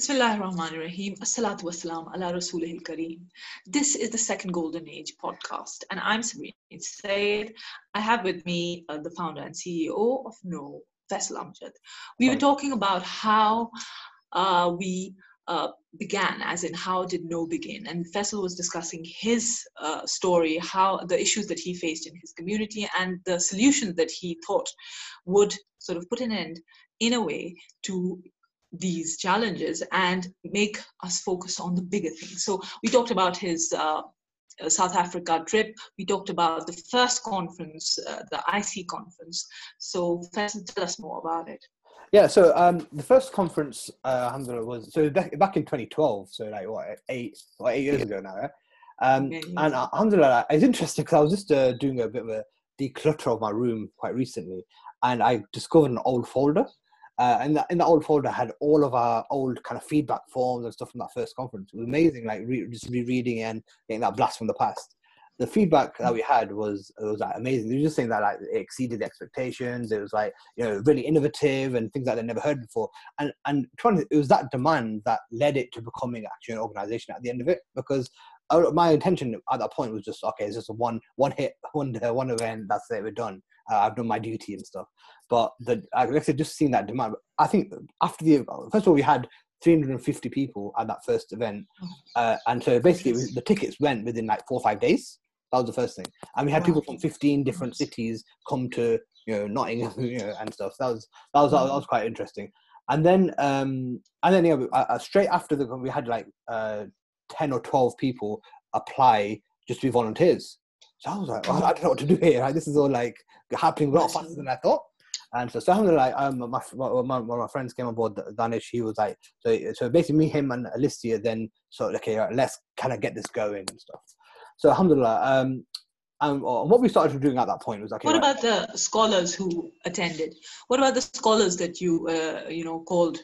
Bismillah ar-Rahman ar-Rahim. Assalatu wassalam ala Rasulihil Kareem. This is the Second Golden Age podcast, and I'm Sabrina Said. I have with me uh, the founder and CEO of KNOW, Faisal Amjad. We were talking about how uh, we uh, began, as in how did KNOW begin, and Faisal was discussing his uh, story, how the issues that he faced in his community, and the solutions that he thought would sort of put an end in a way to these challenges and make us focus on the bigger things. So we talked about his uh, uh South Africa trip. We talked about the first conference, uh, the IC conference. So first, tell us more about it. Yeah, so um, the first conference, uh, alhamdulillah, was so back, back in 2012, so like what, eight, what, eight years ago now. Um, yeah, and uh, alhamdulillah, it's interesting because I was just uh, doing a bit of a declutter of my room quite recently, and I discovered an old folder uh, and in the old folder had all of our old kind of feedback forms and stuff from that first conference. It was amazing, like re- just rereading and getting that blast from the past. The feedback that we had was was like amazing. They were just saying that like it exceeded the expectations. It was like you know really innovative and things that they'd never heard before. And and it was that demand that led it to becoming actually an organization at the end of it because uh, my intention at that point was just okay, it's just a one one hit, one one event. That's it, we're done. Uh, I've done my duty and stuff. But the, like I said, just seeing that demand. I think after the first of all, we had 350 people at that first event, oh. uh, and so basically the tickets went within like four or five days. That was the first thing, and we had wow. people from 15 different cities come to you know Nottingham, you know, and stuff. That was that was that was quite interesting. And then um, and then yeah, uh, straight after the we had like uh, 10 or 12 people apply just to be volunteers. So I was like, oh, I don't know what to do here. Like, this is all like happening a lot faster than I thought. And so, so like, um, my, my, one of my friends came on board, Danish, he was like, so, so basically me, him and Alicia then sort of, okay, right, let's kind of get this going and stuff. So alhamdulillah, um, um, what we started doing at that point was like. What right, about the scholars who attended? What about the scholars that you, uh, you know, called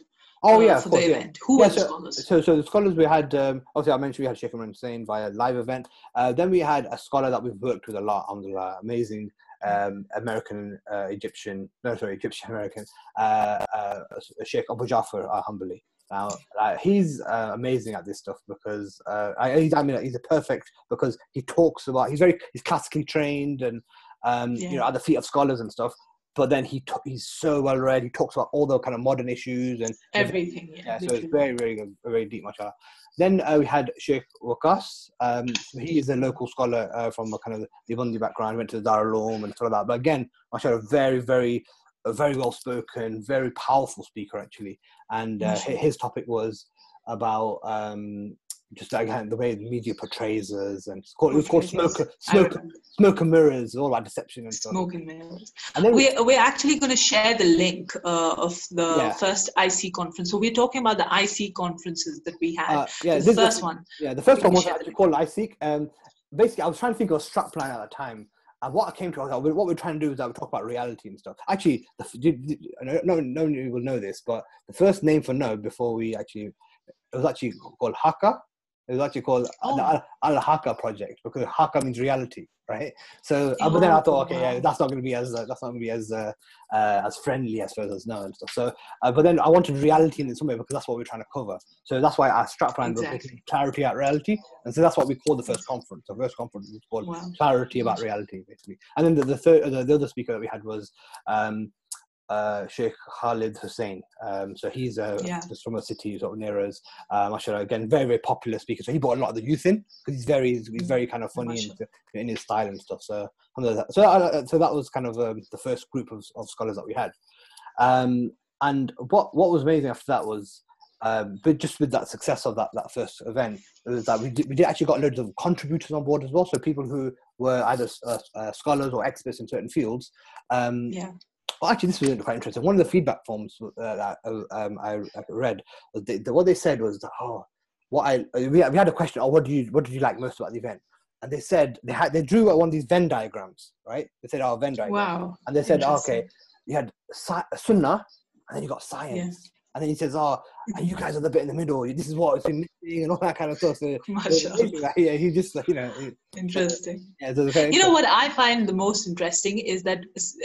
Oh uh, yeah, for course, the yeah. event. Who yeah, were the so, scholars? So, so the scholars we had. Um, obviously, I mentioned we had Sheikh Imran Hussain via live event. Uh, then we had a scholar that we've worked with a lot. Alhamdulillah, amazing um, American uh, Egyptian. No, sorry, Egyptian American. Uh, uh, Sheikh Abu Jafar Al-Hanbali. Now, he's uh, amazing at this stuff because uh, I, I mean, he's a perfect because he talks about. He's very he's classically trained and um, yeah. you know at the feet of scholars and stuff but then he t- he's so well read. He talks about all the kind of modern issues and everything. Yeah, yeah so it's very, very good, very deep, mashallah. Then uh, we had Sheikh Wakas. Um, he is a local scholar uh, from a kind of Deobandi background. Went to the Darul Uloom and stuff like that. But again, mashallah, very, very, very well spoken, very powerful speaker actually. And uh, his topic was about um, just again the way the media portrays us, and it's called, it was called smoke, smoke, smoke and mirrors, all about deception and stuff. Smoke and mirrors. And then we're, we're actually going to share the link uh, of the yeah. first IC conference. So we're talking about the IC conferences that we had. Uh, yeah, the first one. Yeah, the first one was actually called IC. Um, basically, I was trying to think of a strapline at the time. And what I came to, was what we're trying to do is that we talk about reality and stuff. Actually, the, no, no one will know this, but the first name for KNOW before we actually, it was actually called Haka, it was actually called oh. the Al Haka project because Haka means reality, right? So, oh, but then I thought, okay, yeah, that's not going to be as uh, that's not going to be as uh, uh, as friendly as far as KNOW and stuff. So, uh, but then I wanted reality in some way because that's what we're trying to cover. So that's why our strapline exactly. was clarity at reality, and so that's what we called the first conference. The first conference was called wow. clarity about reality, basically. And then the, the third, the, the other speaker that we had was. Um, uh, Sheikh Khalid Hussein. Um, so he's uh, yeah. just from a city sort of near us. Uh, mashallah, again, very, very popular speaker. So he brought a lot of the youth in because he's very, he's very kind of funny in, in his style and stuff. So, so, uh, so that was kind of um, the first group of, of scholars that we had. Um, and what, what was amazing after that was, um, but just with that success of that, that first event, was that we did, we did actually got loads of contributors on board as well. So people who were either uh, uh, scholars or experts in certain fields. Um, yeah well, actually, this was quite interesting. One of the feedback forms uh, that uh, um, I, read, they, the, what they said was, that, "Oh, what I we had, we had a question. Oh, what do you what did you like most about the event?" And they said they had they drew one of these Venn diagrams, right? They said, "Oh, Venn diagram." Wow. And they said, oh, "Okay, you had Sunnah, and then you got science." And then he says, "Oh, you guys are the bit in the middle. This is what it's been missing, and all that kind of stuff." So, yeah, he just you know. Interesting. Yeah, so you know what I find the most interesting is that,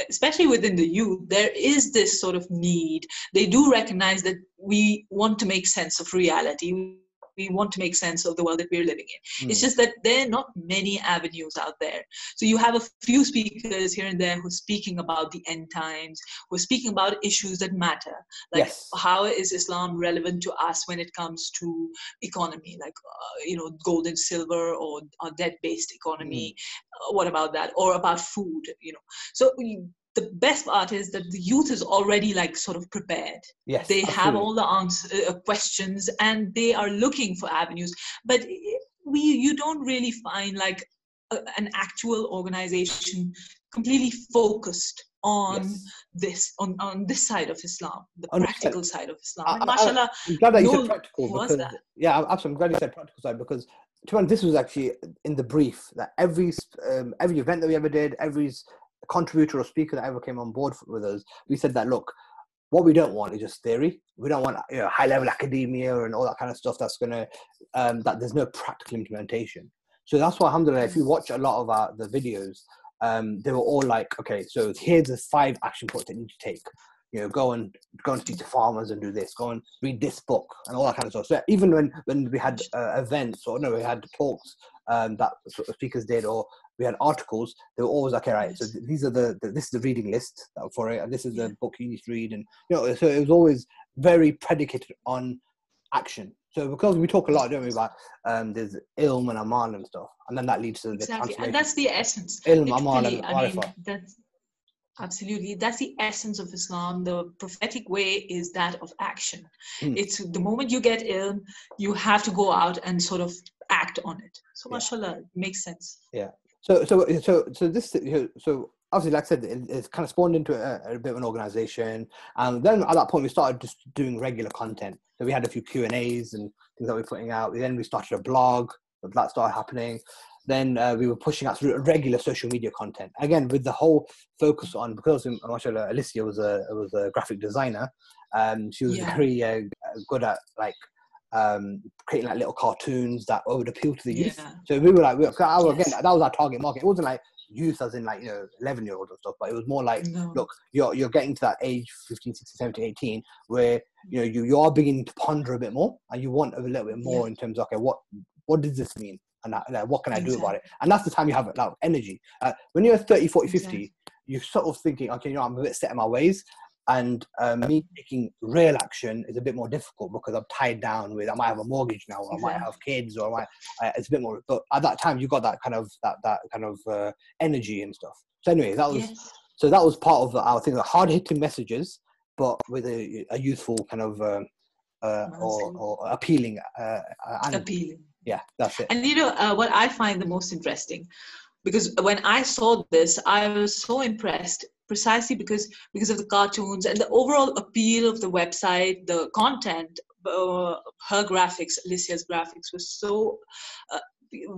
especially within the youth, there is this sort of need. They do recognize that we want to make sense of reality we want to make sense of the world that we're living in. Mm. It's just that there are not many avenues out there. So you have a few speakers here and there who are speaking about the end times, who are speaking about issues that matter, like yes. how is Islam relevant to us when it comes to economy, like uh, you know gold and silver or, or debt-based economy. Mm. Uh, what about that? Or about food, you know. So the best part is that the youth is already like sort of prepared yes they absolutely. have all the answer, uh, questions and they are looking for avenues but we you don't really find like a, an actual organization completely focused on yes. this on, on this side of islam the 100%. practical side of islam and I, mashallah i'm glad that you said practical because that? yeah absolutely i'm glad you said practical side because to be honest, this was actually in the brief that every um, every event that we ever did, every contributor or speaker that ever came on board with us, we said that look, what we don't want is just theory. We don't want you know, high level academia and all that kind of stuff that's gonna um, that there's no practical implementation. So that's why, alhamdulillah, if you watch a lot of our the videos, um, they were all like, okay, so here's the five action points that you need to take. You know, go and go and speak to farmers and do this. Go and read this book and all that kind of stuff. So even when when we had uh, events or no, we had talks um, that speakers did, or we had articles, they were always like, all right, so these are the, the, this is the reading list for it, and this is the book you need to read, and you know, so it was always very predicated on action. So because we talk a lot, don't we, about um, there's ilm and amal and stuff, and then that leads to the exactly, and that's the essence. Ilm, amal, and I mean, that's absolutely that's the essence of islam the prophetic way is that of action mm. it's the moment you get ilm you have to go out and sort of act on it so yeah. mashallah makes sense yeah so, so, so, so this, so obviously, like I said, it, it's kind of spawned into a, a, bit of an organization. And then at that point, we started just doing regular content. So we had a few Q and A's and things that we are putting out. Then we started a blog. That started happening. Then uh, we were pushing out through regular social media content. Again, with the whole focus on because mashallah, Alicia was a was a graphic designer. Um, she was yeah. very uh, good at like um, creating like little cartoons that would appeal to the youth. Yeah. So we were like, we were, again, that was our target market. It wasn't like youth as in like, you know, 11 year olds and stuff, but it was more like, no. look, you're, you're getting to that age, 15, 16, 17, 18, where, you know, you, you are beginning to ponder a bit more and you want a little bit more yeah. in terms of, okay, what, what does this mean? And like, what can I exactly. do about it? And that's the time you have it, like, energy. Uh, when you're 30, 40, 50, exactly. you're sort of thinking, okay, you know, I'm a bit set in my ways and um, me taking real action is a bit more difficult because I'm tied down with I might have a mortgage now, or I might have kids, or I might, uh, it's a bit more. But at that time, you got that kind of that that kind of uh, energy and stuff. So anyway, that was yes. so that was part of our thing, the hard hitting messages, but with a, a youthful kind of um, uh, or, or, appealing. Uh, and, appealing. Yeah, that's it. And you know uh, what I find the most interesting because when I saw this, I was so impressed precisely because because of the cartoons and the overall appeal of the website, the content, uh, her graphics, Alicia's graphics was so uh,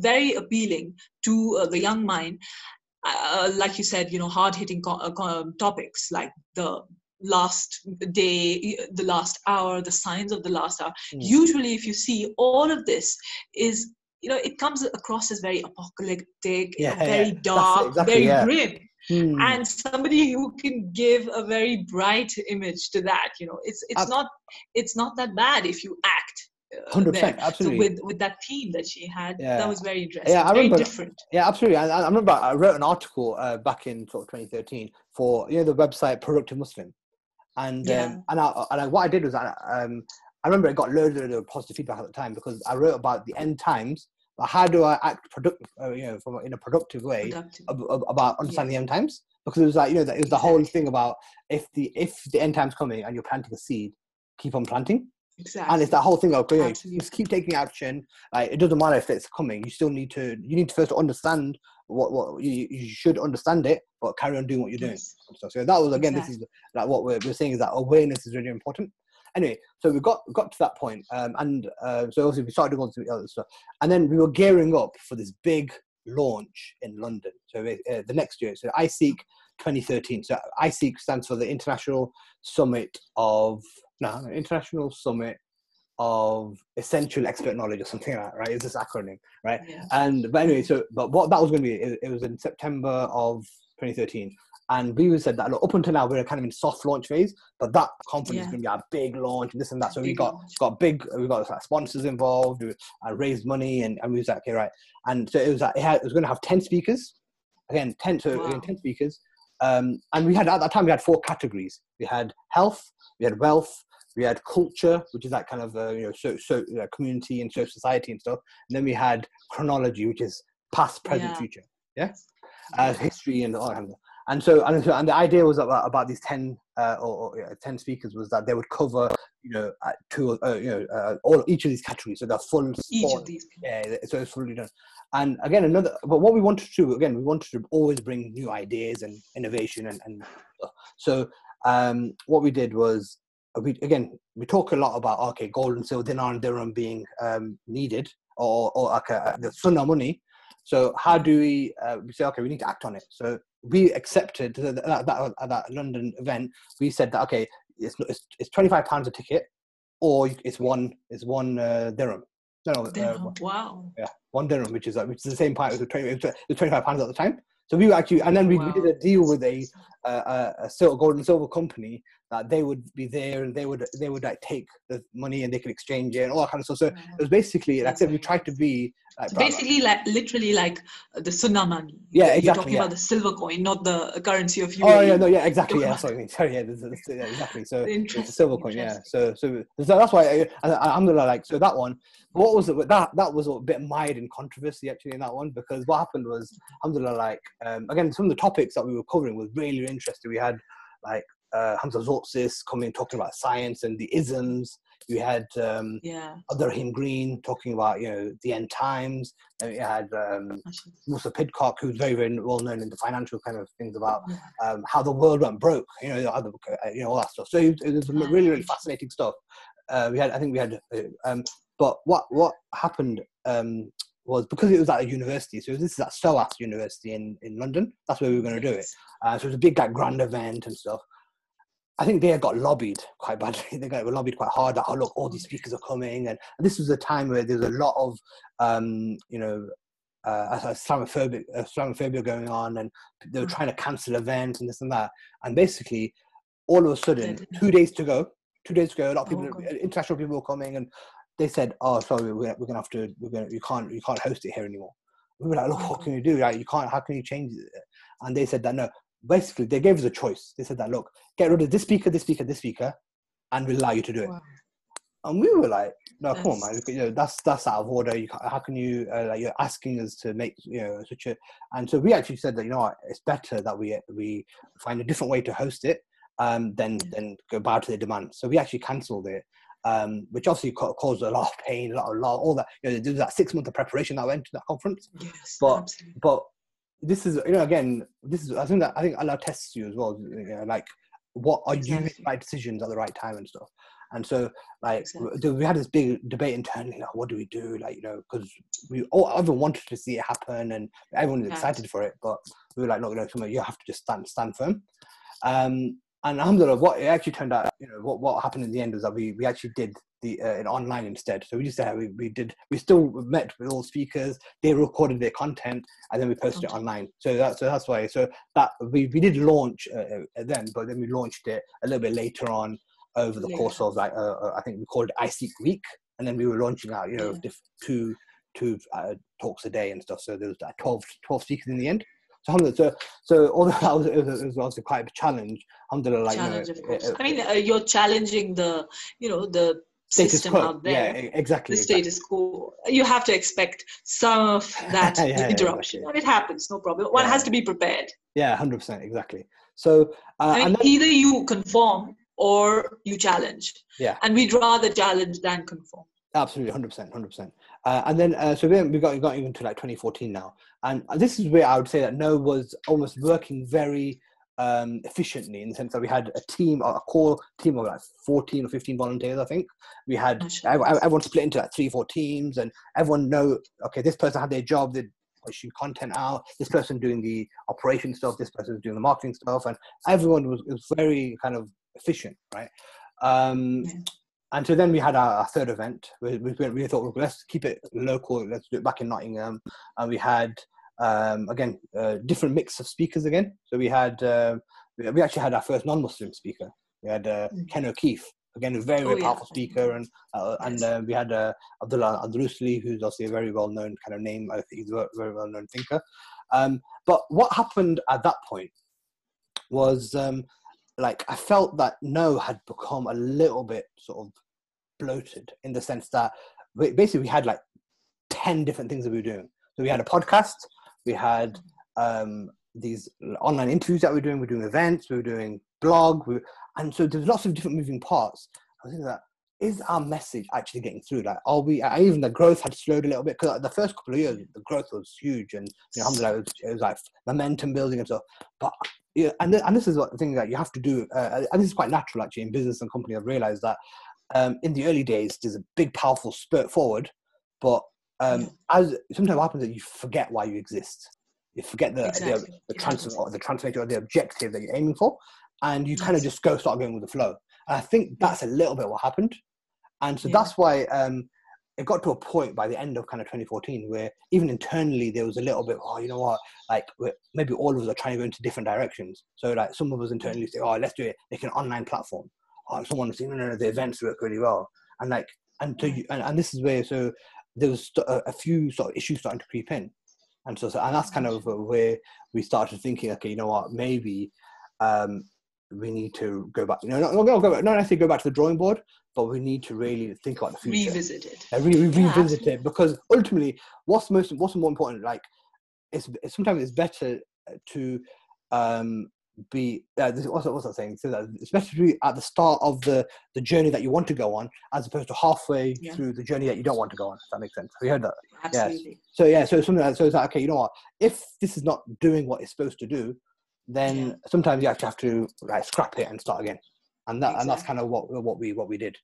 very appealing to uh, the young mind. Uh, like you said, you know, hard-hitting co- uh, topics like the last day, the last hour, the signs of the last hour. Mm. Usually, if you see all of this, is you know, it comes across as very apocalyptic, yeah, very yeah. dark, exactly, very yeah. grim. Hmm. And somebody who can give a very bright image to that, you know, it's it's not it's not that bad if you act uh, Hundred percent, absolutely. So with with that theme that she had, yeah. that was very interesting. Yeah, I remember. Different. Yeah, absolutely. I, I remember I wrote an article uh, back in sort of 2013 for you know the website Productive Muslim, and yeah. um, and I, and I, what I did was I um I remember I got loads of positive feedback at the time because I wrote about the end times but how do I act productive, uh, you know, from in a productive way productive. Ab- ab- about understanding yeah. the end times? Because it was like you know, that, it was the exactly. whole thing about if the if the end times coming and you're planting a seed, keep on planting. Exactly. And it's that whole thing of okay, just keep taking action. Like it doesn't matter if it's coming. You still need to. You need to first understand what what you, you should understand it, but carry on doing what you're doing. So, so that was again. Exactly. This is like what we're, we're saying is that awareness is really important anyway, so we got got to that point, um, and uh, so obviously we started going to the other stuff, and then we were gearing up for this big launch in London. So uh, the next year, so ISEEK 2013. So ISEEK stands for the International Summit of no, International Summit of Essential Expert Knowledge or something like that, right? It's this acronym, right? Yeah. And but anyway, so but what that was going to be, it, it was in September of 2013. And we said that look, up until now we're kind of in soft launch phase, but that conference yeah. is going to be a big launch and this and that. So big we got launch. got big, we got like, sponsors involved, we uh, raised money, and, and we was like, okay, right. And so it was like, it, had, it was going to have ten speakers, again, ten to wow. again, ten speakers, um, and we had at that time we had four categories. We had health, we had wealth, we had culture, which is that kind of uh, you know so, so uh, community and social society and stuff. And then we had chronology, which is past, present, yeah. future. Yeah, uh, history and all that. And so, and, so, and the idea was about, about these ten uh, or, or yeah, ten speakers was that they would cover you know uh, two uh, you know uh, all each of these categories. So the full sport, each of these. Yeah, so it's fully done. And again, another. But what we wanted to do again, we wanted to always bring new ideas and innovation and and so um, what we did was we again we talk a lot about okay gold and silver dinar and dirham being um, needed or or like a, the sunnah money so how do we uh, we say okay we need to act on it so we accepted that, that, that at that london event we said that okay it's it's, it's 25 pounds a ticket or it's one it's one uh, dirham no, no dirham. Uh, wow yeah one dirham which is uh, which is the same price it was 20 it was 25 pounds at the time so we were actually, and then we, wow. we did a deal with a, a, a silver, gold and silver company that they would be there and they would they would like take the money and they could exchange it and all that kind of stuff. So it was basically like I said, we tried to be like, so basically like literally like the sunnah money. Yeah, exactly. You're talking yeah. about the silver coin, not the currency of UAE. Oh yeah, no, yeah, exactly. Yeah, sorry, sorry, yeah, yeah exactly. So it's a silver coin. Yeah, so so so that's why I, I, am gonna like so that one. What was it? That that was a bit mired in controversy actually in that one because what happened was, alhamdulillah, like um, again some of the topics that we were covering was really really interesting. We had like uh, Hamza Tzortzis coming talking about science and the isms. You had um, yeah. Abdurrahim Green talking about you know the end times. And you had um, Musa Pidcock, who's very very well known in the financial kind of things about um, how the world went broke. You know, other, uh, you know all that stuff. So it, it was really really fascinating stuff. Uh, we had I think we had, uh, um, but what what happened um, was because it was at a university. So this is at SOAS University in, in London. That's where we were going to do it. Uh, so it was a big like grand event and stuff. I think they got lobbied quite badly. They got lobbied quite hard. That, oh look, all these speakers are coming, and, and this was a time where there was a lot of, um, you know, uh, Islamophobia, Islamophobia going on, and they were mm. trying to cancel events and this and that. And basically, all of a sudden, two days to go, two days to go, a lot of people, oh, international people were coming, and they said, "Oh, sorry, we're, we're gonna have to, we're gonna, you can't, you can't host it here anymore." We were like, "Look, what can you do? Like, you can't. How can you change it?" And they said that no, basically they gave us a choice. They said that look, get rid of this speaker, this speaker, this speaker, and we'll allow you to do it. Wow. And we were like, no, come on, man. You know, that's that's out of order. You how can you uh, like you're asking us to make you know such a? And so we actually said that you know what, it's better that we we find a different way to host it um, than than go bow to the demand. So we actually cancelled it. Um, which obviously caused a lot of pain, a lot, of all that. You know, there was that six month of preparation that went to that conference. Yes, but absolutely. but this is you know again this is I think that I think Allah tests you as well. You know, like what are exactly. you making right decisions at the right time and stuff. And so, like, exactly. we had this big debate internally, like, what do we do? Like, you know, because we all everyone wanted to see it happen, and everyone was excited for it. But we were like, look, you know, you have to just stand stand firm. Um, and alhamdulillah, what it actually turned out, you know, what, what happened in the end was that we, we actually did the uh, an online instead. So we just uh, we, we did we still met with all speakers. They recorded their content and then we posted okay. it online. So that's so that's why. So that we, we did launch uh, uh, then, but then we launched it a little bit later on over the yeah. course of like uh, I think we called it iSeek Week, and then we were launching out you know yeah. two two talks a day and stuff. So there was like 12, 12 speakers in the end. So, so, so although that was, it was, it was also quite a challenge, alhamdulillah, like, challenge, you know, of course. It, I mean, uh, you're challenging the, you know, the system out there. Yeah, exactly. The status exactly. quo. You have to expect some of that yeah, interruption, yeah, exactly. it happens. No problem. One has to be prepared. Yeah, hundred percent, exactly. So, uh, I mean, then, either you conform or you challenge. Yeah. And we'd rather challenge than conform. Absolutely, hundred percent, hundred percent. Uh, and then, uh, so we, we got we got even to like 2014 now, and this is where I would say that KNOW was almost working very um, efficiently in the sense that we had a team, a core team of like 14 or 15 volunteers, I think. We had everyone split into like three, four teams, and everyone know, okay, this person had their job, they're pushing content out, this person doing the operation stuff, this person doing the marketing stuff, and everyone was, was very kind of efficient, right? Um, yeah. And so then we had our, our third event. We, we, we thought, well, let's keep it local. Let's do it back in Nottingham. And we had, um, again, uh, different mix of speakers again. So we had, uh, we actually had our first non-Muslim speaker. We had uh, mm. Ken O'Keefe, again, a very, very oh, powerful yeah. speaker. And uh, yes. and uh, we had uh, Abdullah Andalusi, who's also a very well-known kind of name. I think he's a very well-known thinker. Um, but what happened at that point was um, like I felt that KNOW had become a little bit sort of bloated in the sense that basically we had like 10 different things that we were doing. So we had a podcast, we had um, these online interviews that we were doing, we were doing events, we were doing blog, we and so there's lots of different moving parts. I thinking that is our message actually getting through? Like, are we? Even the growth had slowed a little bit because the first couple of years the growth was huge, and you know, alhamdulillah, it was, it was like momentum building and stuff. But yeah, and and this is what the thing that you have to do, uh, and this is quite natural actually in business and company. I've realized that um, in the early days, there's a big, powerful spurt forward, but um, as sometimes happens that you forget why you exist. You forget the exactly. the, the, transfer, the transformation or the objective that you're aiming for, and you yes. kind of just go start going with the flow. And I think that's a little bit what happened, and so yeah. that's why um, it got to a point by the end of kind of 2014 where even internally there was a little bit, oh, you know what, like maybe all of us are trying to go into different directions. So like some of us internally say, oh, let's do it like an online platform oh, someone saying, no, no, no, the events work really well. And like, and to you, and, and this is where, so there was a, a few sort of issues starting to creep in. And so, so and that's kind of where we started thinking, okay, you know what, maybe um, we need to go back, you know, not, not, go back, not necessarily go back to the drawing board, but we need to really think about the future. Revisit it. Uh, re- re- revisit it because ultimately, what's most, what's more important? Like, it's, it's sometimes it's better to um, be uh, what's, what's that saying? So that especially at the start of the the journey that you want to go on, as opposed to halfway yeah. through the journey that you don't want to go on. If that makes sense. Have you heard that? Absolutely. Yes. So yeah, so something like so it's like okay, you know what? If this is not doing what it's supposed to do, then yeah. sometimes you actually have to like scrap it and start again. And that exactly. and that's kind of what what we what we did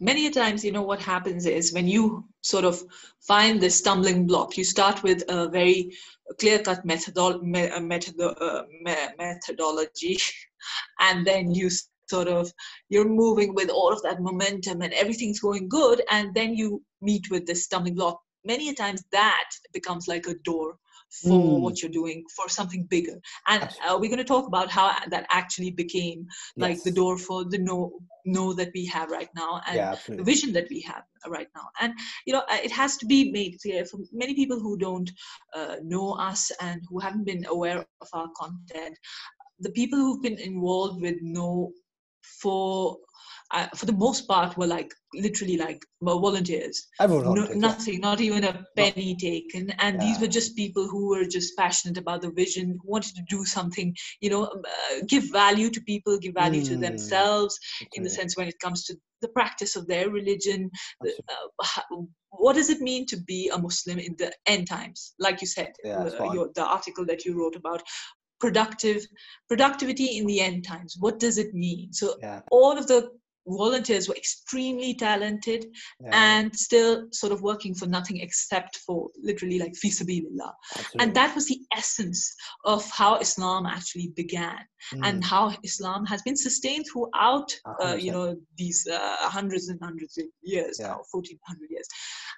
many a times you know what happens is when you sort of find this stumbling block you start with a very clear cut methodol- me- uh, uh, me- methodology and then you sort of you're moving with all of that momentum and everything's going good and then you meet with this stumbling block. Many a times that becomes like a door for mm. what you're doing for something bigger and uh, we're going to talk about how that actually became like yes. the door for the no know that we have right now and yeah, the vision that we have right now and you know it has to be made clear for many people who don't uh, know us and who haven't been aware of our content the people who've been involved with KNOW for for the most part were like literally like volunteers no, nothing not even a penny no. taken and yeah. these were just people who were just passionate about the vision who wanted to do something you know uh, give value to people give value mm. to themselves okay. in the sense when it comes to the practice of their religion uh, what does it mean to be a muslim in the end times like you said yeah, uh, your, the article that you wrote about productive productivity in the end times what does it mean so yeah. all of the volunteers were extremely talented yeah. and still sort of working for nothing except for literally like fi sabilillah. And that was the essence of how Islam actually began mm. and how Islam has been sustained throughout, uh, you know, these uh, hundreds and hundreds of years yeah. now, 1400 years.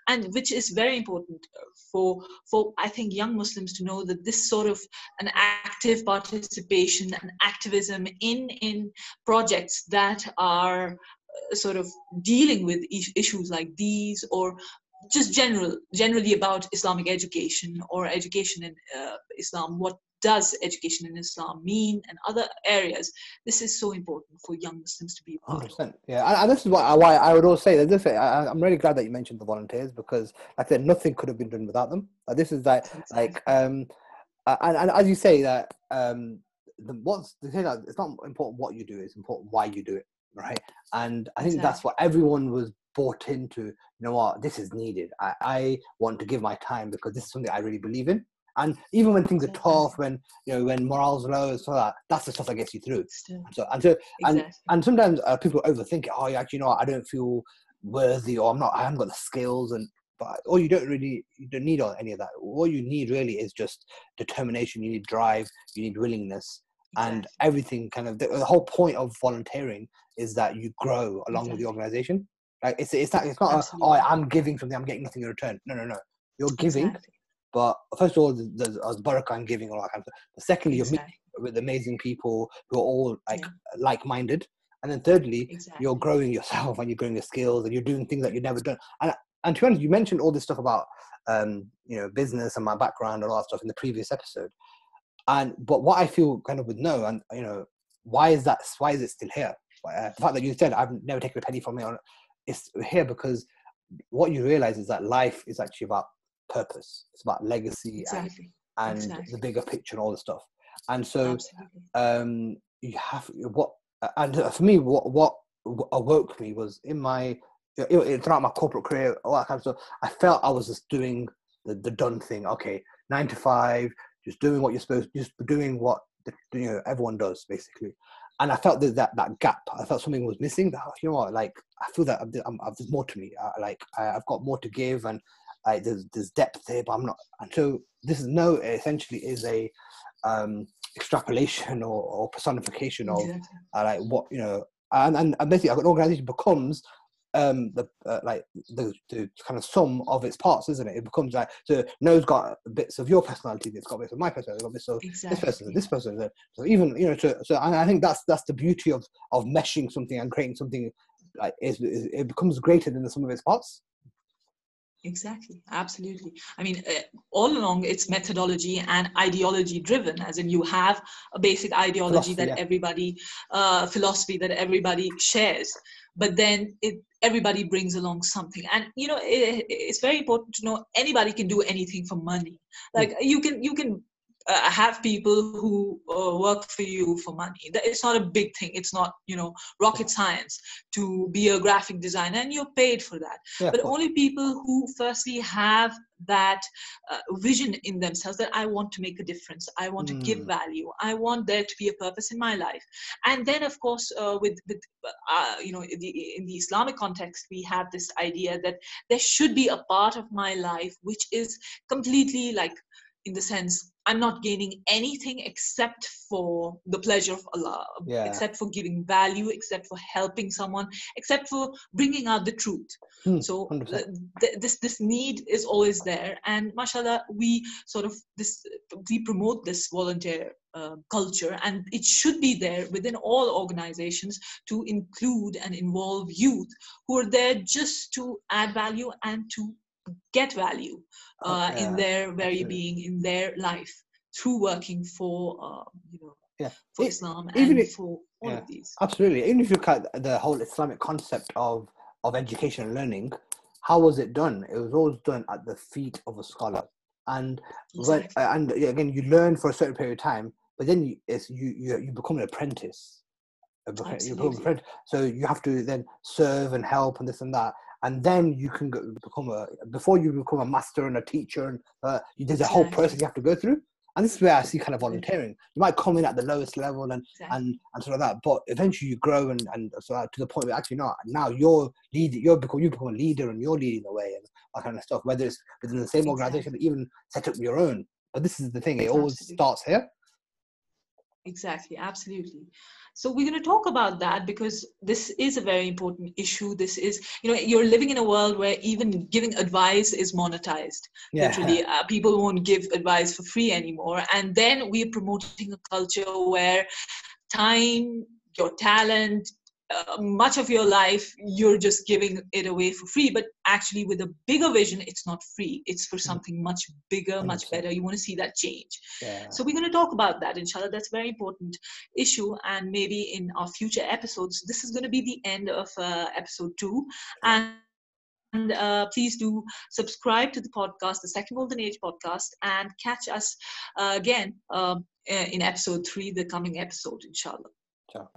And which is very important for, for, I think, young Muslims to know that this sort of an active participation and activism in, in projects that are sort of dealing with issues like these or just general generally about islamic education or education in uh, islam what does education in islam mean and other areas. This is so important for young muslims to be part 100%. yeah and, this is why, why i would also say that this I, i'm really glad that you mentioned the volunteers because like i said nothing could have been done without them. Like, this is like like um and, and as you say that um the, what's the thing that it's not important what you do it's important why you do it right? And I think that's what everyone was bought into. You know what? This is needed. I, I want to give my time because this is something I really believe in. And even when things are tough, when you know when morale's low, and so that that's the stuff that gets you through. And so and so exactly. and, and sometimes uh, people overthink it. Oh, actually, you know, what? I don't feel worthy, or I'm not. I haven't got the skills, and but or you don't really you don't need all any of that. All you need really is just determination. You need drive. You need willingness, and everything kind of the, the, whole point of volunteering is that you grow along exactly. with the organization. Like it's it's not it's not a, oh I'm giving something I'm getting nothing in return. No no no. You're giving exactly. but first of all there's, there's barakah and giving all that kind of stuff. But secondly you're meeting with amazing people who are all like yeah. like-minded. And then thirdly you're growing yourself and you're growing your skills and you're doing things that you've never done. And and to be honest you mentioned all this stuff about um you know business and my background and all that stuff in the previous episode and but what I feel kind of would know, and you know, why is that? Why is it still here? Uh, the fact that you said I've never taken a penny from it, on it's here because what you realize is that life is actually about purpose. It's about legacy exactly. and, and exactly. the bigger picture and all the stuff. And so, um, you have what, and for me, what what awoke me was in my throughout my corporate career, all that kind of stuff. I felt I was just doing the, the done thing. Okay, nine to five, just doing what you're supposed, just doing what the, you know everyone does basically. And I felt that that, that gap. I felt something was missing. That you know what, like I feel that I'm, I'm, there's more to me. I, like I, have got more to give, and like there's there's depth there, but I'm not. And so this is KNOW essentially is a um, extrapolation or, or personification of exactly. uh, like what you know and, and, and basically an organization becomes um the uh, like the, the kind of sum of its parts isn't it it becomes like so KNOW's got bits of your personality it's got bits of my personality got bits of exactly. this person this person so even you know so, so I think that's that's the beauty of of meshing something and creating something like is, is it becomes greater than the sum of its parts exactly absolutely. I mean uh, all along it's methodology and ideology driven as in you have a basic ideology philosophy, that yeah. everybody uh, philosophy that everybody shares but then it everybody brings along something. And you know it, it's very important to know anybody can do anything for money. Like you can you can uh, have people who uh, work for you for money. It's not a big thing. It's not you know rocket science to be a graphic designer and you're paid for that. Yeah, but only people who firstly have that uh, vision in themselves that i want to make a difference. I want mm. to give hmm. value. I want there to be a purpose in my life. And then of course uh, with with uh, you know in the, in the islamic context we have this idea that there should be a part of my life which is completely like in the sense I'm not gaining anything except for the pleasure of Allah, yeah. except for giving value, except for helping someone, except for bringing out the truth. Hmm, so th- this this need is always there, and mashallah, we sort of this we promote this volunteer uh, culture, and it should be there within all organizations to include and involve youth who are there just to add value and to get value uh, in their very being, in their life through working for, uh, you know, yeah. for it, Islam and if, for all yeah, of these. Absolutely. Even if you look at the whole Islamic concept of, of education and learning, how was it done? It was always done at the feet of a scholar. And exactly. when, and again, you learn for a certain period of time, but then you, it's, you, you, you become an apprentice. You become a friend. So you have to then serve and help and this and that and then you can go, become a before you become a master and a teacher and uh, there's a whole process you have to go through and this is where I see kind of volunteering. You might come in at the lowest level and exactly. and, and sort of that, but eventually you grow and, and so to the point where actually not now you're lead you're become you become a leader and you're leading the way and that kind of stuff. Whether it's within the same organization, exactly. even set up your own. But this is the thing; it always Absolutely. starts here. Exactly, absolutely. So we're going to talk about that because this is a very important issue. This is, you know, you're living in a world where even giving advice is monetized. Yeah. Literally, uh, people won't give advice for free anymore. And then we're promoting a culture where time, your talent, uh, much of your life you're just giving it away for free. But actually with a bigger vision it's not free. It's for mm. something much bigger much better. You want to see that change. Yeah. so we're going to talk about that inshallah. That's a very important issue. And maybe in our future episodes this is going to be the end of uh, episode two. And and uh, please do subscribe to the podcast, the Second Golden Age podcast, and catch us uh, again um, in episode three, the coming episode, inshallah. Ciao.